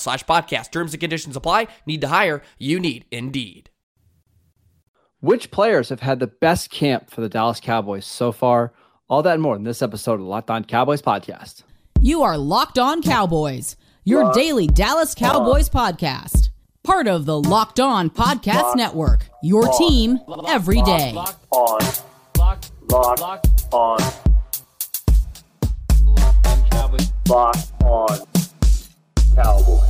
slash podcast. Terms and conditions apply. Need to hire? You need Indeed. Which players have had the best camp for the Dallas Cowboys so far? All that and more in this episode of the Locked On Cowboys podcast. You are Locked On Cowboys, your Locked daily Dallas Cowboys on. podcast. Part of the Locked On Podcast Locked Network, your on. team every day. Locked on. Locked, Locked, Locked on. Locked on Cowboys. Locked on Cowboys.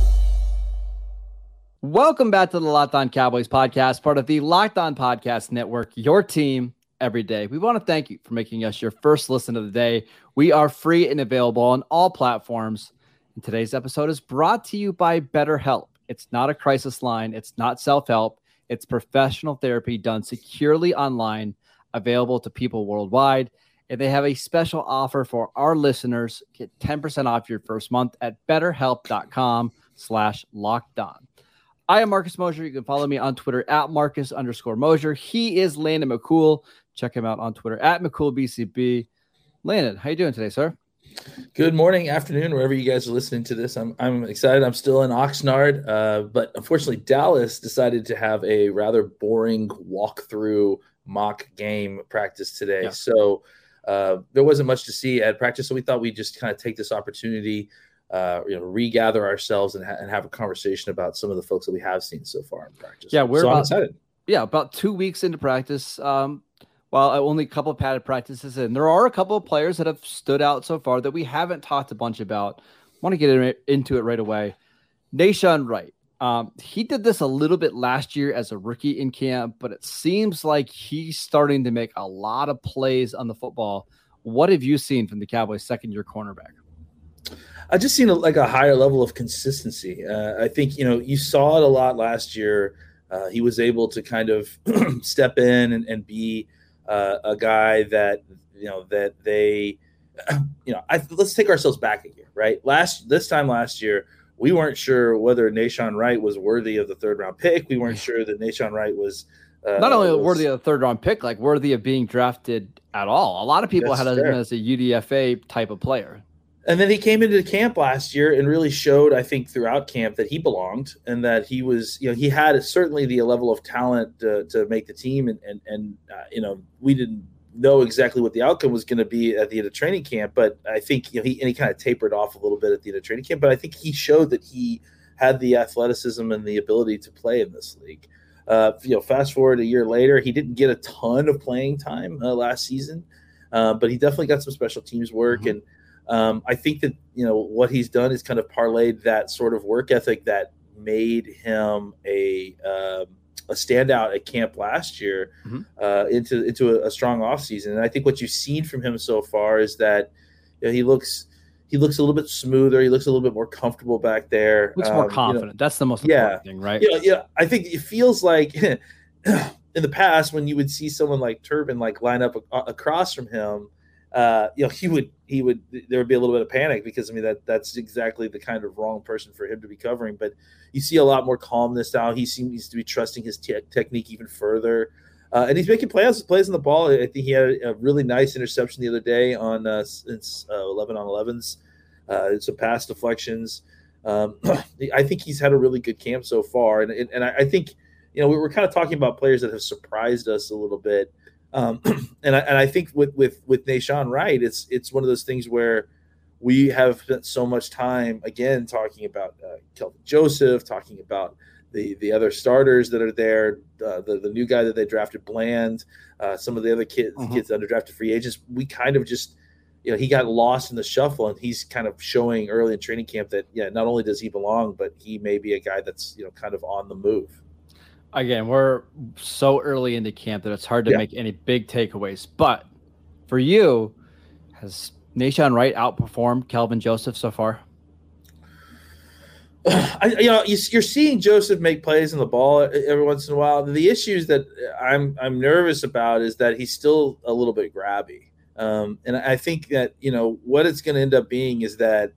Welcome back to the Locked On Cowboys podcast, part of the Locked On Podcast Network, your team every day. We want to thank you for making us your first listen of the day. We are free and available on all platforms. And today's episode is brought to you by BetterHelp. It's not a crisis line, it's not self help, it's professional therapy done securely online, available to people worldwide. And they have a special offer for our listeners. Get 10% off your first month at betterhelp.com slash locked on. I am Marcus Mosher. You can follow me on Twitter at Marcus underscore Mosher. He is Landon McCool. Check him out on Twitter at McCoolBCB. Landon, how you doing today, sir? Good morning, afternoon, wherever you guys are listening to this. I'm I'm excited. I'm still in Oxnard, uh, but unfortunately, Dallas decided to have a rather boring walkthrough mock game practice today. Yeah. So uh, there wasn't much to see at practice. So we thought we'd just kind of take this opportunity uh, you know, regather ourselves and, ha- and, have a conversation about some of the folks that we have seen so far in practice. Yeah, we're so about, excited. Yeah, about two weeks into practice. Um, well, only a couple of padded practices in. There are a couple of players that have stood out so far that we haven't talked a bunch about. Want to get into it right away. Nahshon Wright. Um, he did this a little bit last year as a rookie in camp, but it seems like he's starting to make a lot of plays on the football. What have you seen from the Cowboys' second year cornerback? I just seen a, like a higher level of consistency. Uh, I think you know you saw it a lot last year. Uh, he was able to kind of step in and, and be uh, a guy that you know that they you know I, let's take ourselves back a year right last this time last year we weren't sure whether Nahshon Wright was worthy of the third round pick. We weren't sure that Nahshon Wright was uh, not only was, worthy of the third round pick like worthy of being drafted at all. A lot of people had him as a UDFA type of player. And then he came into camp last year and really showed, I think, throughout camp that he belonged and that he was, you know, he had certainly the level of talent to, to make the team. And, and, and uh, you know, we didn't know exactly what the outcome was going to be at the end of training camp, but I think, you know, he, and he kind of tapered off a little bit at the end of training camp, but I think he showed that he had the athleticism and the ability to play in this league. Uh, you know, fast forward a year later, he didn't get a ton of playing time uh, last season, uh, but he definitely got some special teams work mm-hmm. and um, I think that you know what he's done is kind of parlayed that sort of work ethic that made him a um, a standout at camp last year mm-hmm. uh, into into a, a strong offseason. And I think what you've seen from him so far is that you know, he looks he looks a little bit smoother. He looks a little bit more comfortable back there. Looks um, more confident. You know, That's the most important yeah, thing, right? Yeah, yeah. I think it feels like in the past when you would see someone like Turbin like line up a, across from him uh, you know, he would he would there would be a little bit of panic because I mean that that's exactly the kind of wrong person for him to be covering. But you see a lot more calmness now. He seems to be trusting his te- technique even further. Uh, and he's making plays plays on the ball. I think he had a really nice interception the other day on uh, it's, uh, 11 on 11s. Uh, some pass deflections. Um, I think he's had a really good camp so far, and and, I, I think you know we were kind of talking about players that have surprised us a little bit. Um, and I, and I think with with with Nahshon Wright, it's it's one of those things where we have spent so much time again talking about uh, Kelvin Joseph, talking about the the other starters that are there, uh, the the new guy that they drafted, Bland, uh, some of the other kids uh-huh. kids underdrafted free agents. We kind of just you know he got lost in the shuffle, and he's kind of showing early in training camp that yeah, not only does he belong, but he may be a guy that's you know kind of on the move again, we're so early into camp that it's hard to yeah. make any big takeaways. But for you, has Nahshon Wright outperformed Kelvin Joseph so far? I, you know, you're seeing Joseph make plays in the ball every once in a while. The issues that I'm I'm nervous about is that he's still a little bit grabby, um, and I think that you know what it's going to end up being is that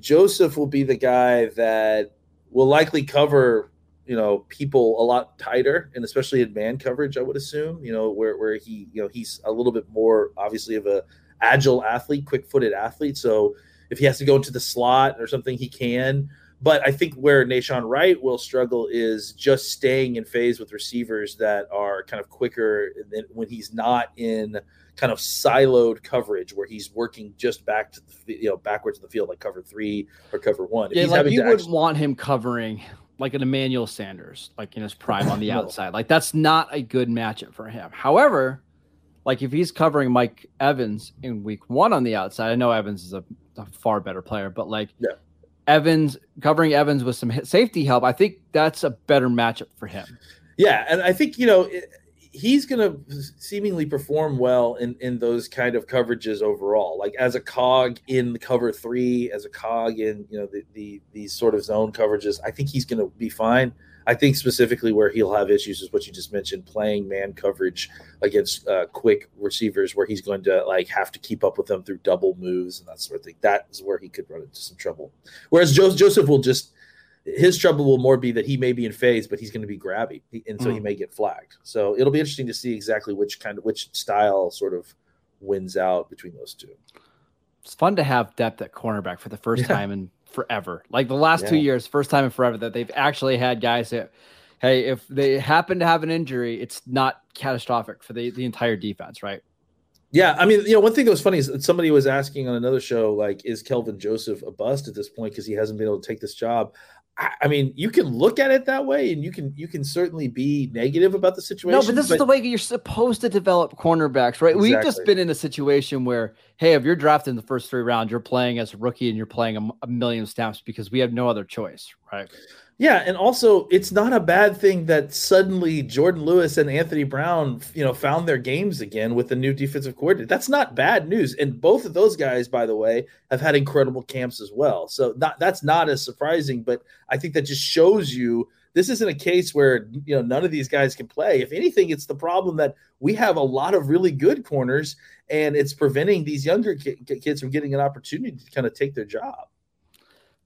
Joseph will be the guy that will likely cover you know people a lot tighter and especially in man coverage i would assume you know where, where he you know he's a little bit more obviously of a agile athlete quick-footed athlete so if he has to go into the slot or something he can but i think where Nahshon Wright will struggle is just staying in phase with receivers that are kind of quicker than when he's not in kind of siloed coverage where he's working just back to the you know backwards in the field like cover three or cover one. Yeah, like you would actually... want him covering like an Emmanuel Sanders, like in his prime on the outside. Like that's not a good matchup for him. However, like if he's covering Mike Evans in week one on the outside, I know Evans is a, a far better player, but like yeah. Evans covering Evans with some safety help, I think that's a better matchup for him. Yeah, and I think you know he's going to seemingly perform well in in those kind of coverages overall like as a cog in the cover three as a cog in you know the, the these sort of zone coverages i think he's going to be fine. I think specifically where he'll have issues is what you just mentioned playing man coverage against uh, quick receivers where he's going to like have to keep up with them through double moves and that sort of thing. That is where he could run into some trouble. Whereas joseph will just his trouble will more be that he may be in phase, but he's going to be grabby, and so mm. he may get flagged. So it'll be interesting to see exactly which kind of which style sort of wins out between those two. It's fun to have depth at cornerback for the first yeah. time in forever. Like the last yeah. two years, first time in forever that they've actually had guys that, hey, if they happen to have an injury, it's not catastrophic for the, the entire defense, right? Yeah, I mean, you know, one thing that was funny is somebody was asking on another show, like, is Kelvin Joseph a bust at this point because he hasn't been able to take this job? I mean, you can look at it that way, and you can you can certainly be negative about the situation. No, but this but... is the way you're supposed to develop cornerbacks, right? Exactly. We've just been in a situation where, hey, if you're drafted in the first three rounds, you're playing as a rookie and you're playing a, a million snaps because we have no other choice, right? Yeah, and also it's not a bad thing that suddenly Jordan Lewis and Anthony Brown, you know, found their games again with the new defensive coordinator. That's not bad news. And both of those guys, by the way, have had incredible camps as well. So not, that's not as surprising, but I think that just shows you this isn't a case where you know none of these guys can play. If anything, it's the problem that we have a lot of really good corners, and it's preventing these younger kids from getting an opportunity to kind of take their job.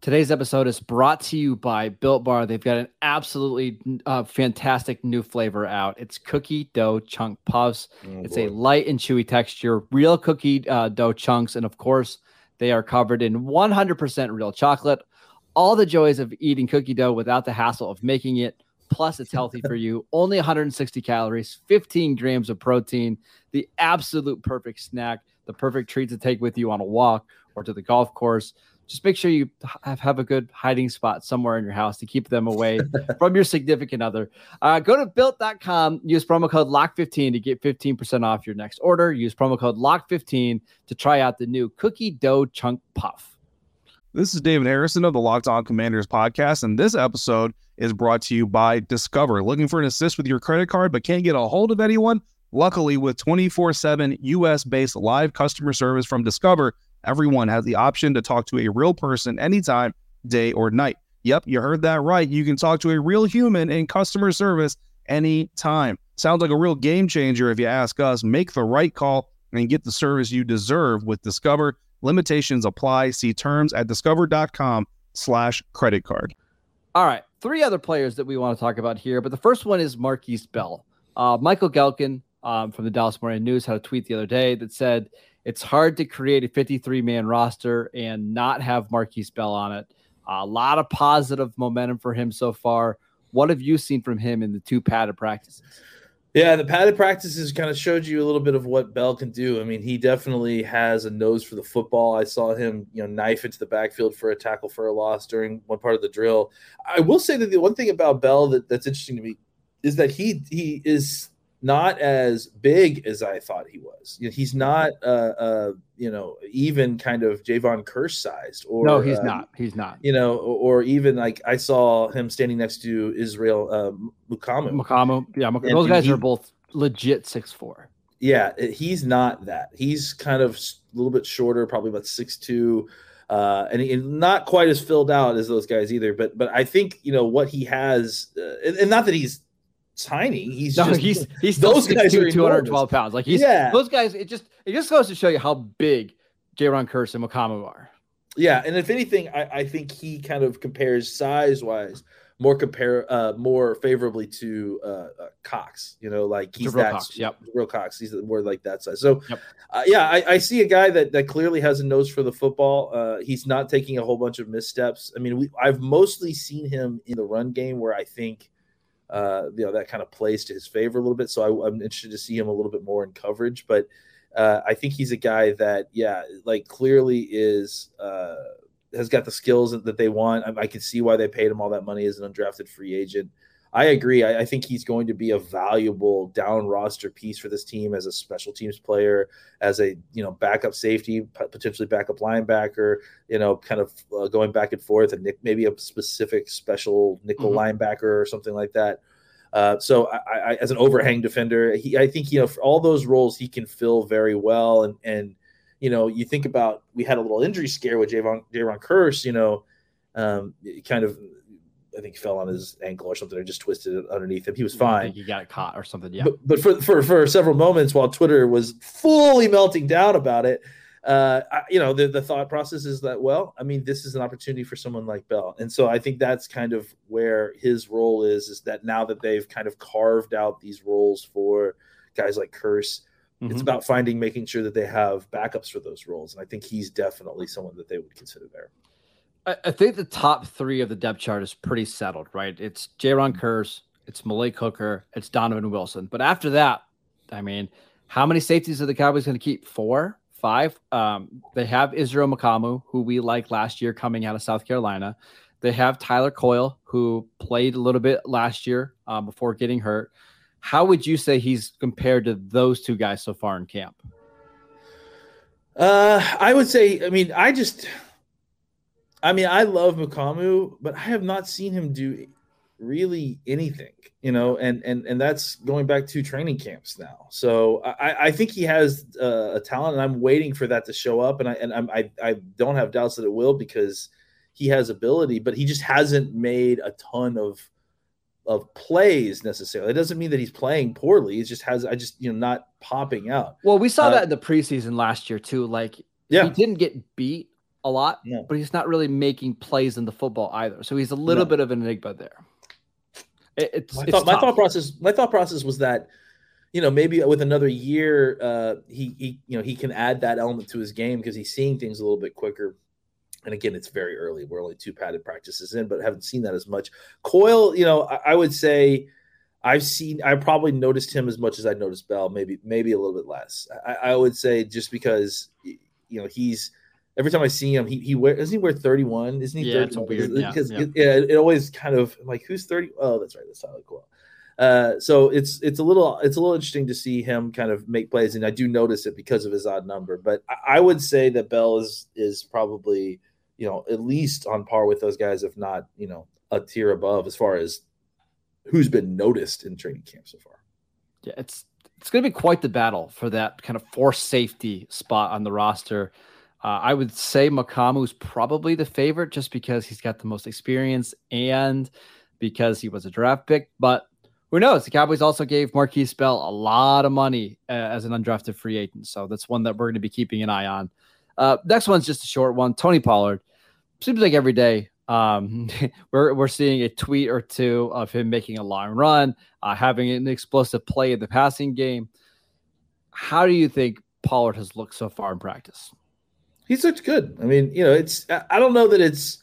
Today's episode is brought to you by Built Bar. They've got an absolutely uh, fantastic new flavor out. It's cookie dough chunk puffs. Oh, it's boy. a light and chewy texture, real cookie uh, dough chunks, and of course, they are covered in 100% real chocolate. All the joys of eating cookie dough without the hassle of making it. Plus, it's healthy for you. Only 160 calories, 15 grams of protein. The absolute perfect snack, the perfect treat to take with you on a walk or to the golf course just make sure you have, have a good hiding spot somewhere in your house to keep them away from your significant other. Uh, go to built.com, use promo code LOCK15 to get 15% off your next order. Use promo code LOCK15 to try out the new cookie dough chunk puff. This is David Harrison of the Locked On Commanders podcast, and this episode is brought to you by Discover. Looking for an assist with your credit card but can't get a hold of anyone? Luckily, with 24 7 US based live customer service from Discover, Everyone has the option to talk to a real person anytime, day or night. Yep, you heard that right. You can talk to a real human in customer service anytime. Sounds like a real game changer if you ask us. Make the right call and get the service you deserve with Discover. Limitations apply. See terms at discover.com slash credit card. All right. Three other players that we want to talk about here, but the first one is Markquese Bell. Uh, Michael Gehlken um, from the Dallas Morning News had a tweet the other day that said it's hard to create a 53 man roster and not have Markquese Bell on it. A lot of positive momentum for him so far. What have you seen from him in the two padded practices? Yeah, the padded practices kind of showed you a little bit of what Bell can do. I mean, he definitely has a nose for the football. I saw him, you know, knife into the backfield for a tackle for a loss during one part of the drill. I will say that the one thing about Bell that, that's interesting to me is that he he is not as big as I thought he was. He's not, uh, uh, you know, even kind of Jayron Kearse sized. Or no, he's uh, not. He's not. You know, or, or, even like I saw him standing next to Israel uh, Mukuamu. Mukuamu, yeah, Muk- those guys he, are both legit six four. Yeah, he's not that. He's kind of a little bit shorter, probably about six two. Uh, and, he, not quite as filled out as those guys either, but but I think you know what he has, uh, and, and not that he's tiny. He's no, just he's he's those guys are 212 pounds. Like he's yeah. those guys. It just it just goes to show you how big Jayron Kearse and Mukuamu are. Yeah, and if anything, I, I think he kind of compares size wise more compare uh more favorably to uh, uh Cox. You know, like he's that Cox, yep. real Cox. He's more like that size. So yep. uh, yeah, I, I, see a guy that that clearly has a nose for the football. Uh he's not taking a whole bunch of missteps. I mean, we I've mostly seen him in the run game where I think uh, you know that kind of plays to his favor a little bit. So I, am interested to see him a little bit more in coverage. But uh, I think he's a guy that, yeah, like clearly is uh, has got the skills that they want. I, I can see why they paid him all that money as an undrafted free agent. I agree. I, I, think he's going to be a valuable down roster piece for this team as a special teams player, as a you know backup safety, potentially backup linebacker. You know, kind of uh, going back and forth, and maybe a specific special nickel mm-hmm. linebacker or something like that. Uh, so, I, I, as an overhang defender, he, I think you know for all those roles he can fill very well. And and you know, you think about we had a little injury scare with Jayron Jayron Kearse. You know, um, kind of I think he fell on his ankle or something, or just twisted it underneath him. He was fine. he got caught or something. Yeah. But, but, for, for for several moments while Twitter was fully melting down about it, uh, I, you know, the the thought process is that well, I mean, this is an opportunity for someone like Bell, and so I think that's kind of where his role is. Is that now that they've kind of carved out these roles for guys like Kearse, Mm-hmm. It's about finding, making sure that they have backups for those roles, and I think he's definitely someone that they would consider there. I, think the top three of the depth chart is pretty settled, right? It's Jayron Kearse, it's Malik Hooker, it's Donovan Wilson. But after that, I mean, how many safeties are the Cowboys going to keep? Four, five. Um, they have Israel Mukuamu, who we liked last year coming out of South Carolina. They have Tyler Coyle, who played a little bit last year uh, before getting hurt. How would you say he's compared to those two guys so far in camp? Uh, I would say, I mean, I just I mean, I love Mukuamu, but I have not seen him do really anything, you know, and and and that's going back to training camps now. So I, I think he has uh, a talent, and I'm waiting for that to show up, and I and I'm, I I don't have doubts that it will because he has ability, but he just hasn't made a ton of of plays necessarily. It doesn't mean that he's playing poorly. It just has I just you know not popping out. Well, we saw uh, that in the preseason last year too. Like yeah. he didn't get beat a lot, no. but he's not really making plays in the football either. So he's a little no. bit of an enigma there. It, it's, my, it's thought, my, thought, process. My thought process was that, you know, maybe with another year, uh, he he you know he can add that element to his game because he's seeing things a little bit quicker. And again, it's very early. We're only two padded practices in, but haven't seen that as much. Coyle, you know, I, I would say. I've seen I probably noticed him as much as I noticed Bell, maybe maybe a little bit less. I, I, would say just because you know he's every time I see him, he he wear doesn't he wear 31? Isn't he? Yeah, 31? it's weird. Because yeah, yeah. It, it, always kind of I'm like who's 30? Oh, that's right, that's Tyler Coyle. Uh, so it's it's a little it's a little interesting to see him kind of make plays, and I do notice it because of his odd number. But I, I would say that Bell is is probably you know at least on par with those guys, if not you know a tier above as far as who's been noticed in training camp so far. Yeah, it's it's going to be quite the battle for that kind of force safety spot on the roster. Uh, I would say is probably the favorite just because he's got the most experience and because he was a draft pick. But who knows? The Cowboys also gave Markquese Bell a lot of money uh, as an undrafted free agent. So that's one that we're going to be keeping an eye on. Uh, next one's just a short one. Tony Pollard. Seems like every day um, we're, we're seeing a tweet or two of him making a long run, uh, having an explosive play in the passing game. How do you think Pollard has looked so far in practice? He's looked good. I mean, you know, it's I don't know that it's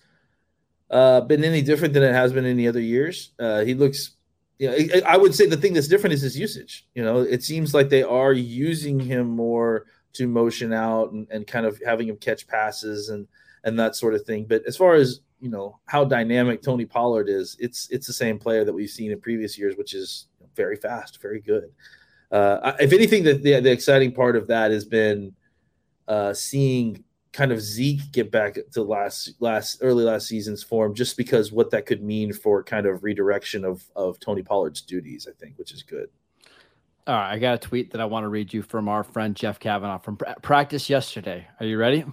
uh, been any different than it has been any other years. Uh, he looks, you know, I would say the thing that's different is his usage. You know, it seems like they are using him more to motion out and, and kind of having him catch passes and and that sort of thing. But as far as you know how dynamic Tony Pollard is, it's it's the same player that we've seen in previous years, which is very fast, very good. Uh, if anything, the, the, the exciting part of that has been uh, seeing kind of Zeke get back to last last early last season's form, just because what that could mean for kind of redirection of of Tony Pollard's duties, I think, which is good. All right, I got a tweet that I want to read you from our friend Jeff Kavanaugh from practice yesterday. Are you ready?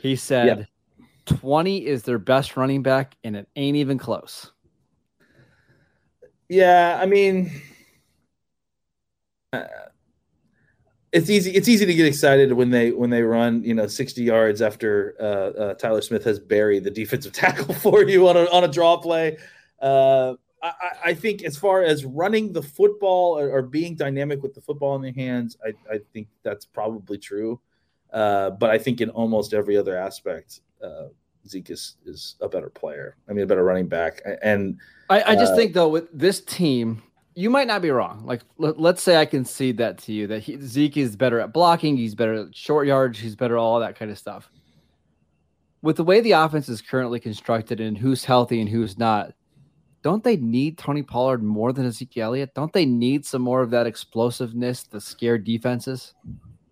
He said, 20 is their best running back, and it ain't even close. Yeah, I mean, uh, it's easy. It's easy to get excited when they when they run, you know, 60 yards after uh, uh, Tyler Smith has buried the defensive tackle for you on a on a draw play. Uh, I, I, think as far as running the football or, or, being dynamic with the football in their hands, I, I think that's probably true. Uh, but I think in almost every other aspect, uh, Zeke is, is a better player. I mean, a better running back. And I, I just uh, think though with this team, you might not be wrong. Like let, us say I concede that to you that he, Zeke is better at blocking, he's better at short yards, he's better at all that kind of stuff. With the way the offense is currently constructed and who's healthy and who's not, don't they need Tony Pollard more than Ezekiel Elliott? Don't they need some more of that explosiveness to scare defenses?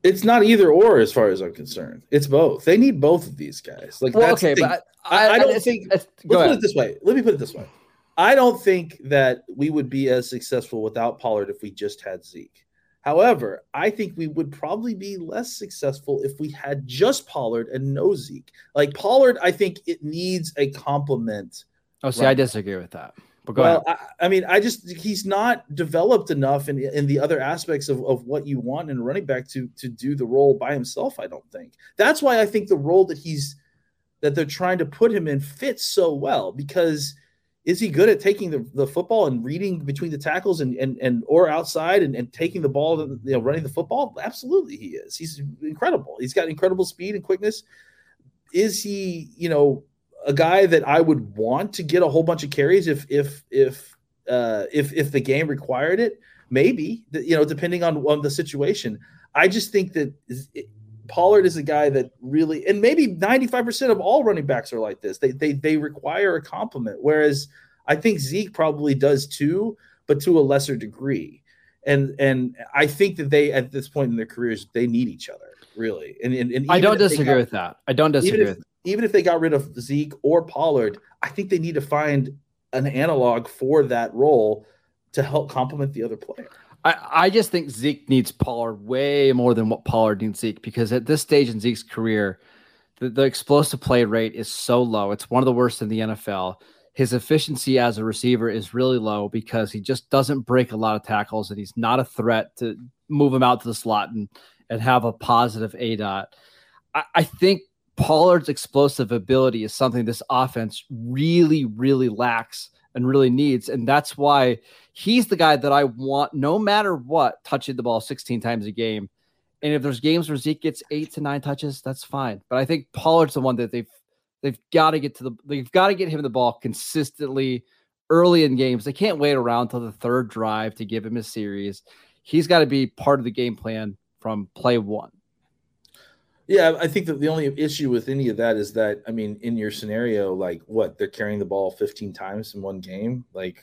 It's not either or, as far as I'm concerned. It's both. They need both of these guys. Like, well, okay, but I, I, I don't I, think. Let's put it this way. Let me put it this way. I don't think that we would be as successful without Pollard if we just had Zeke. However, I think we would probably be less successful if we had just Pollard and no Zeke. Like Pollard, I think it needs a complement Oh, see, right. I disagree with that. But go well, I, I, mean, I just he's not developed enough in in the other aspects of, of what you want in a running back to to do the role by himself. I don't think that's why I think the role that he's that they're trying to put him in fits so well because is he good at taking the, the football and reading between the tackles and and, and or outside and, and taking the ball you know running the football absolutely he is he's incredible he's got incredible speed and quickness is he you know a guy that I would want to get a whole bunch of carries if if if uh, if if the game required it. Maybe you know, depending on on the situation. I just think that Pollard is a guy that really, and maybe ninety five percent of all running backs are like this. They they they require a complement, whereas I think Zeke probably does too, but to a lesser degree. And and I think that they at this point in their careers they need each other really. And, and, and I don't disagree got, with that. I don't disagree if, with even if they got rid of Zeke or Pollard, I think they need to find an analog for that role to help complement the other player. I, I just think Zeke needs Pollard way more than what Pollard needs Zeke because at this stage in Zeke's career, the, the explosive play rate is so low. It's one of the worst in the NFL. His efficiency as a receiver is really low because he just doesn't break a lot of tackles and he's not a threat to move him out to the slot and, and have a positive A dot. I, I think Pollard's explosive ability is something this offense really, really lacks and really needs. And that's why he's the guy that I want, no matter what, touching the ball 16 times a game. And if there's games where Zeke gets eight to nine touches, that's fine. But I think Pollard's the one that they've they've got to get to the they've got to get him the ball consistently early in games. They can't wait around till the third drive to give him a series. He's got to be part of the game plan from play one. Yeah, I think that the only issue with any of that is that I mean, in your scenario, like what they're carrying the ball 15 times in one game, like.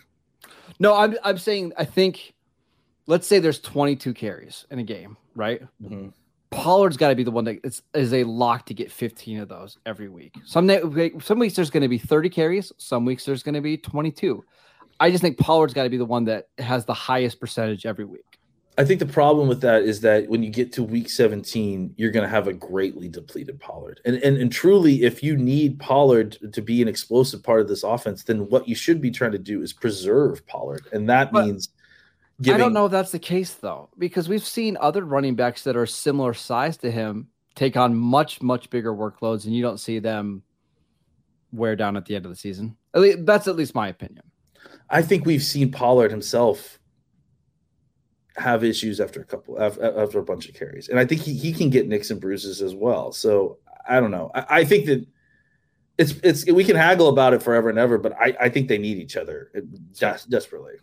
No, I'm I'm saying I think, let's say there's 22 carries in a game, right? Mm-hmm. Pollard's got to be the one that is, is a lock to get 15 of those every week. Some some weeks there's going to be 30 carries, some weeks there's going to be 22. I just think Pollard's got to be the one that has the highest percentage every week. I think the problem with that is that when you get to week 17, you're going to have a greatly depleted Pollard. And, and and truly, if you need Pollard to be an explosive part of this offense, then what you should be trying to do is preserve Pollard, and that But means. I don't know if that's the case though, because we've seen other running backs that are similar size to him take on much much bigger workloads, and you don't see them wear down at the end of the season. At least, that's at least my opinion. I think we've seen Pollard himself have issues after a couple af- after a bunch of carries, and I think he, he can get nicks and bruises as well. So I don't know. I, I think that it's it's we can haggle about it forever and ever, but I, I think they need each other des- desperately.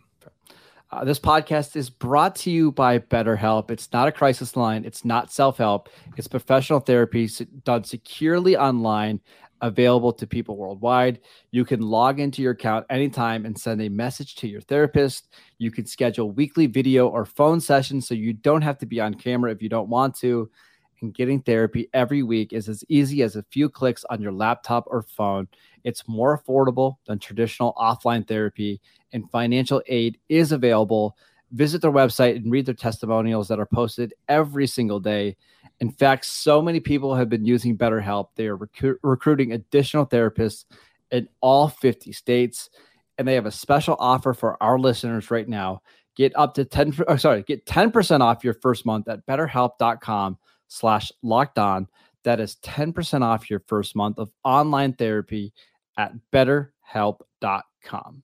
Uh, this podcast is brought to you by BetterHelp. It's not a crisis line. It's not self help. It's professional therapy done securely online, available to people worldwide. You can log into your account anytime and send a message to your therapist. You can schedule weekly video or phone sessions so you don't have to be on camera if you don't want to. And getting therapy every week is as easy as a few clicks on your laptop or phone. It's more affordable than traditional offline therapy, and financial aid is available. Visit their website and read their testimonials that are posted every single day. In fact, so many people have been using BetterHelp. They are recru- recruiting additional therapists in all 50 states, and they have a special offer for our listeners right now. Get up to 10 oh, sorry, get 10% off your first month at betterhelp.com slash locked on. That is 10% off your first month of online therapy at betterhelp.com.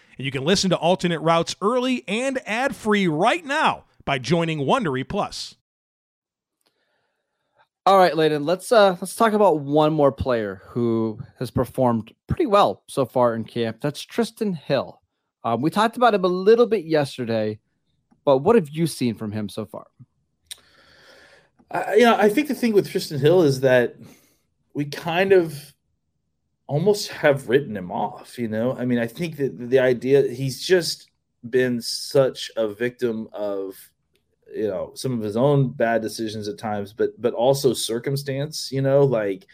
and you can listen to Alternate Routes early and ad-free right now by joining Wondery Plus. All right, Landon, let's uh let's talk about one more player who has performed pretty well so far in camp. That's Trysten Hill. Um, we talked about him a little bit yesterday, but what have you seen from him so far? I, you know, I think the thing with Trysten Hill is that we kind of almost have written him off. You know, I mean, I think that the idea he's just been such a victim of you know some of his own bad decisions at times, but but also circumstance. You know, like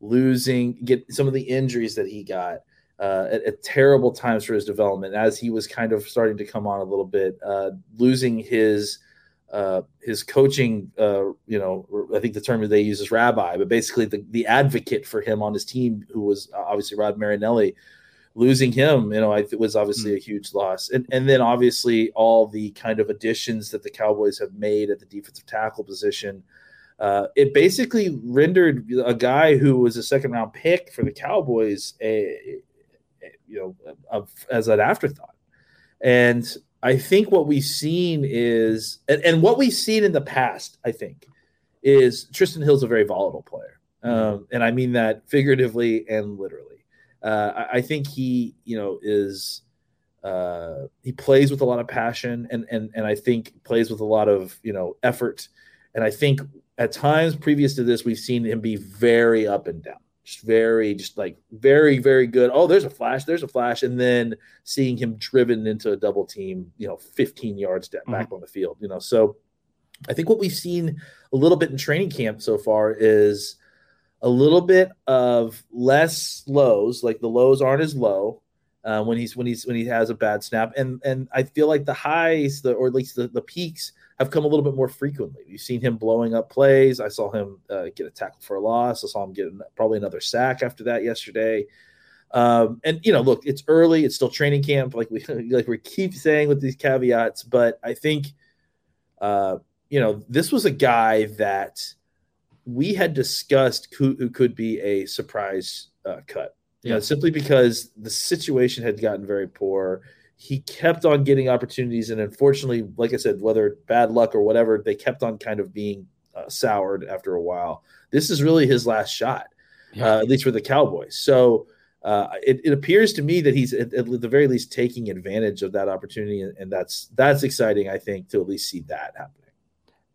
losing get some of the injuries that he got. Uh, at, at, terrible times for his development, as he was kind of starting to come on a little bit, uh, losing his uh, his coaching, uh, you know, I think the term they use is rabbi, but basically the, the advocate for him on his team, who was obviously Rod Marinelli, losing him, you know, I it was obviously mm-hmm. a huge loss. And, and then obviously all the kind of additions that the Cowboys have made at the defensive tackle position. Uh, it basically rendered a guy who was a second round pick for the Cowboys, a, a you know, a, as an afterthought. And I think what we've seen is, and, and, what we've seen in the past, I think, is Trysten Hill's a very volatile player. Um, and I mean that figuratively and literally. Uh, I, I, think he, you know, is uh, he plays with a lot of passion and and and I think plays with a lot of you know effort. And I think at times previous to this, we've seen him be very up and down just very just like very very good. Oh there's a flash there's a flash. And then seeing him driven into a double team you know 15 yards back mm-hmm. on the field you know? So i think what we've seen a little bit in training camp so far is a little bit of less lows like the lows aren't as low uh, when he's when he's when he has a bad snap. And and i feel like the highs the or at least the, the peaks have come a little bit more frequently. You've seen him blowing up plays. I saw him uh, get a tackle for a loss. I saw him get probably another sack after that yesterday. Um, and you know, look, it's early; it's still training camp, like we like we keep saying with these caveats. But I think, uh, you know, this was a guy that we had discussed who, who could be a surprise uh, cut. You know, simply because the situation had gotten very poor. He kept on getting opportunities, and unfortunately, like I said, whether bad luck or whatever, they kept on kind of being uh, soured after a while. This is really his last shot, uh, at least for the Cowboys. So uh, it, it, appears to me that he's at, at, the very least taking advantage of that opportunity, and, and, that's that's exciting. I think to at least see that happening.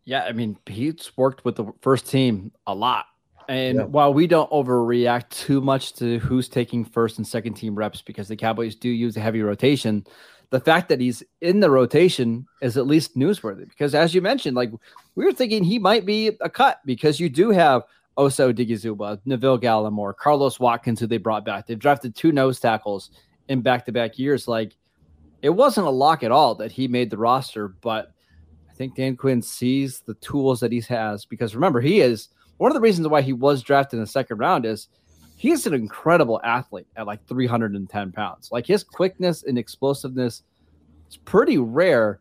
Yeah, I mean, he's worked with the first team a lot. And yeah. while we don't overreact too much to who's taking first and second team reps because the Cowboys do use a heavy rotation, the fact that he's in the rotation is at least newsworthy because as you mentioned, like we were thinking he might be a cut because you do have Osa Odighizuwa, Neville Gallimore, Carlos Watkins, who they brought back. They've drafted two nose tackles in back to back years. Like it wasn't a lock at all that he made the roster, but I think Dan Quinn sees the tools that he has because remember, he is one of the reasons why he was drafted in the second round is he's an incredible athlete at like 310 pounds. Like his quickness and explosiveness is pretty rare.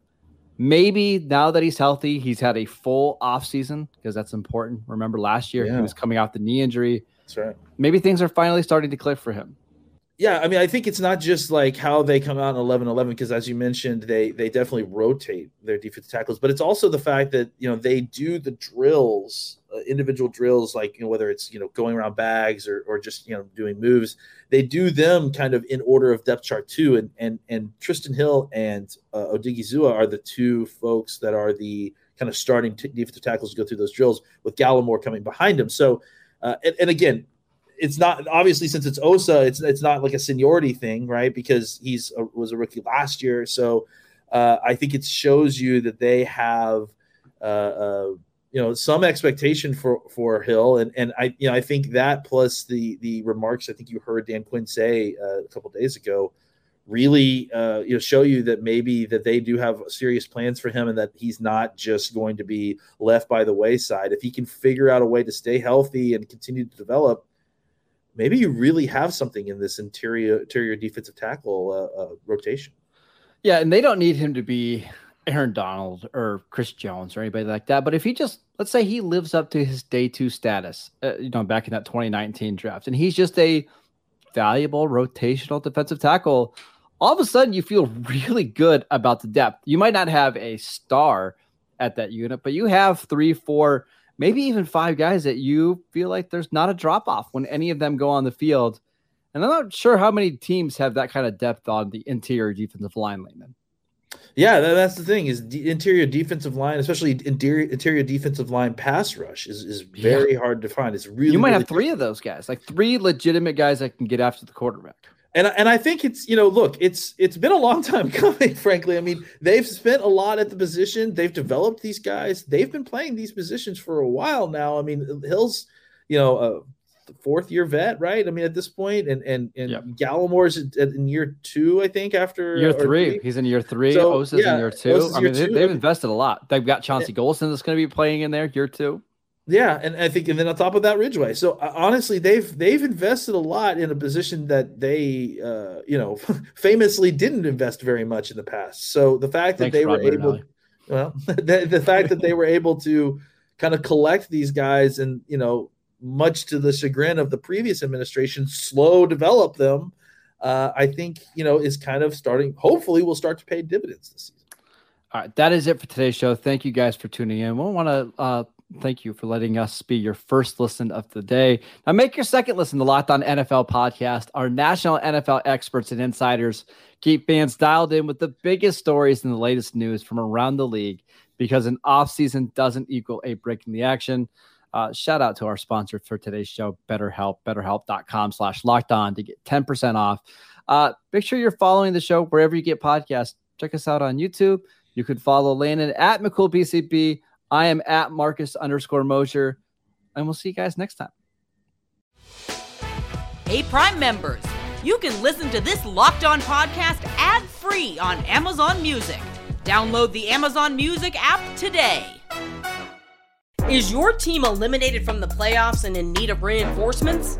Maybe now that he's healthy, he's had a full off season because that's important. Remember last year yeah. he was coming off the knee injury. That's right. Maybe things are finally starting to click for him yeah, I mean, I think it's not just like how they come out in 11 11, because as you mentioned, they they definitely rotate their defensive tackles, but it's also the fact that, you know, they do the drills, uh, individual drills, like, you know, whether it's, you know, going around bags or, or just, you know, doing moves, they do them kind of in order of depth chart too. And, and, and Trysten Hill and uh, Odighizuwa are the two folks that are the kind of starting t- defensive tackles to go through those drills with Gallimore coming behind him. So, uh, and, and again, it's not obviously since it's Osa, it's it's not like a seniority thing, right? Because he's a, was a rookie last year, so uh, I think it shows you that they have uh, uh, you know some expectation for for Hill, and and I you know I think that plus the the remarks I think you heard Dan Quinn say uh, a couple days ago really uh, you know show you that maybe that they do have serious plans for him and that he's not just going to be left by the wayside. If he can figure out a way to stay healthy and continue to develop maybe you really have something in this interior interior defensive tackle uh, uh, rotation. Yeah, and they don't need him to be Aaron Donald or Chris Jones or anybody like that. But if he just let's say he lives up to his day two status, uh, you know, back in that 2019 draft, and he's just a valuable rotational defensive tackle, all of a sudden you feel really good about the depth. You might not have a star at that unit, but you have three, four maybe even five guys that you feel like there's not a drop off when any of them go on the field. And I'm not sure how many teams have that kind of depth on the interior defensive line, Landon. Yeah, that's the thing is the interior defensive line, especially interior interior defensive line pass rush is, is very yeah. hard to find. It's really you might really have three of those guys, like three legitimate guys that can get after the quarterback and and I think it's you know look it's it's been a long time coming frankly. I mean they've spent a lot at the position. They've developed these guys. They've been playing these positions for a while now. I mean Hill's you know a fourth year vet right? I mean at this point and and and yep. Gallimore's in year two I think after year three. three. he's in year three. So, Osa's yeah, in year two. I mean they, have invested a lot. They've got Chauncey Golston that's going to be playing in there year two yeah, and I think, and then on top of that, Ridgeway. So uh, honestly, they've they've invested a lot in a position that they, uh, you know, famously didn't invest very much in the past. So the fact that Thanks, they were able, well, the, the fact that they were able to kind of collect these guys and you know, much to the chagrin of the previous administration, slow develop them, uh, I think you know is kind of starting. Hopefully, will start to pay dividends this season. All right, that is it for today's show. Thank you guys for tuning in. We want to uh, Thank you for letting us be your first listen of the day. Now, make your second listen to Locked On NFL podcast. Our national NFL experts and insiders keep fans dialed in with the biggest stories and the latest news from around the league because an offseason doesn't equal a break in the action. Uh, shout out to our sponsor for today's show, BetterHelp, betterhelp.com slash locked on to get 10% off. Uh, make sure you're following the show wherever you get podcasts. Check us out on YouTube. You could follow Landon at McCoolBCB I am at Marcus underscore Mosher, and we'll see you guys next time. Hey, Prime members, you can listen to this locked on podcast ad free on Amazon Music. Download the Amazon Music app today. Is your team eliminated from the playoffs and in need of reinforcements?